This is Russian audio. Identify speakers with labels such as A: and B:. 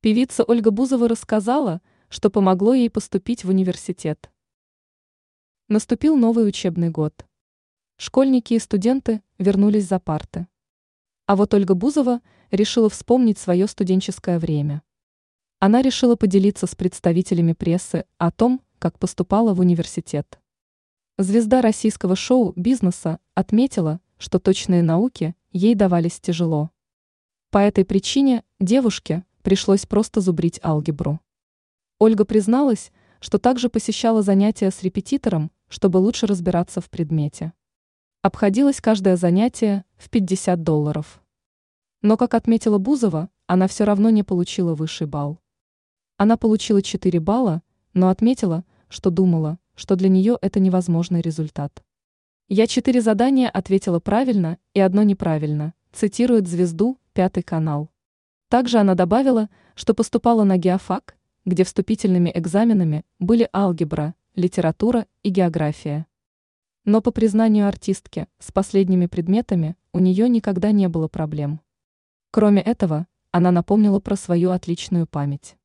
A: Певица Ольга Бузова рассказала, что помогло ей поступить в университет. Наступил новый учебный год. Школьники и студенты вернулись за парты. А вот Ольга Бузова решила вспомнить свое студенческое время. Она решила поделиться с представителями прессы о том, как поступала в университет. Звезда российского шоу-бизнеса отметила, что точные науки ей давались тяжело. По этой причине девушке пришлось просто зубрить алгебру. Ольга призналась, что также посещала занятия с репетитором, чтобы лучше разбираться в предмете. Обходилось каждое занятие в 50 долларов. Но, как отметила Бузова, она все равно не получила высший балл. Она получила 4 балла, но отметила, что думала, что для нее это невозможный результат. «Я четыре задания ответила правильно и одно неправильно», цитирует звезду «Пятый канал». Также она добавила, что поступала на геофак, где вступительными экзаменами были алгебра, литература и география. Но по признанию артистки, с последними предметами у нее никогда не было проблем. Кроме этого, она напомнила про свою отличную память.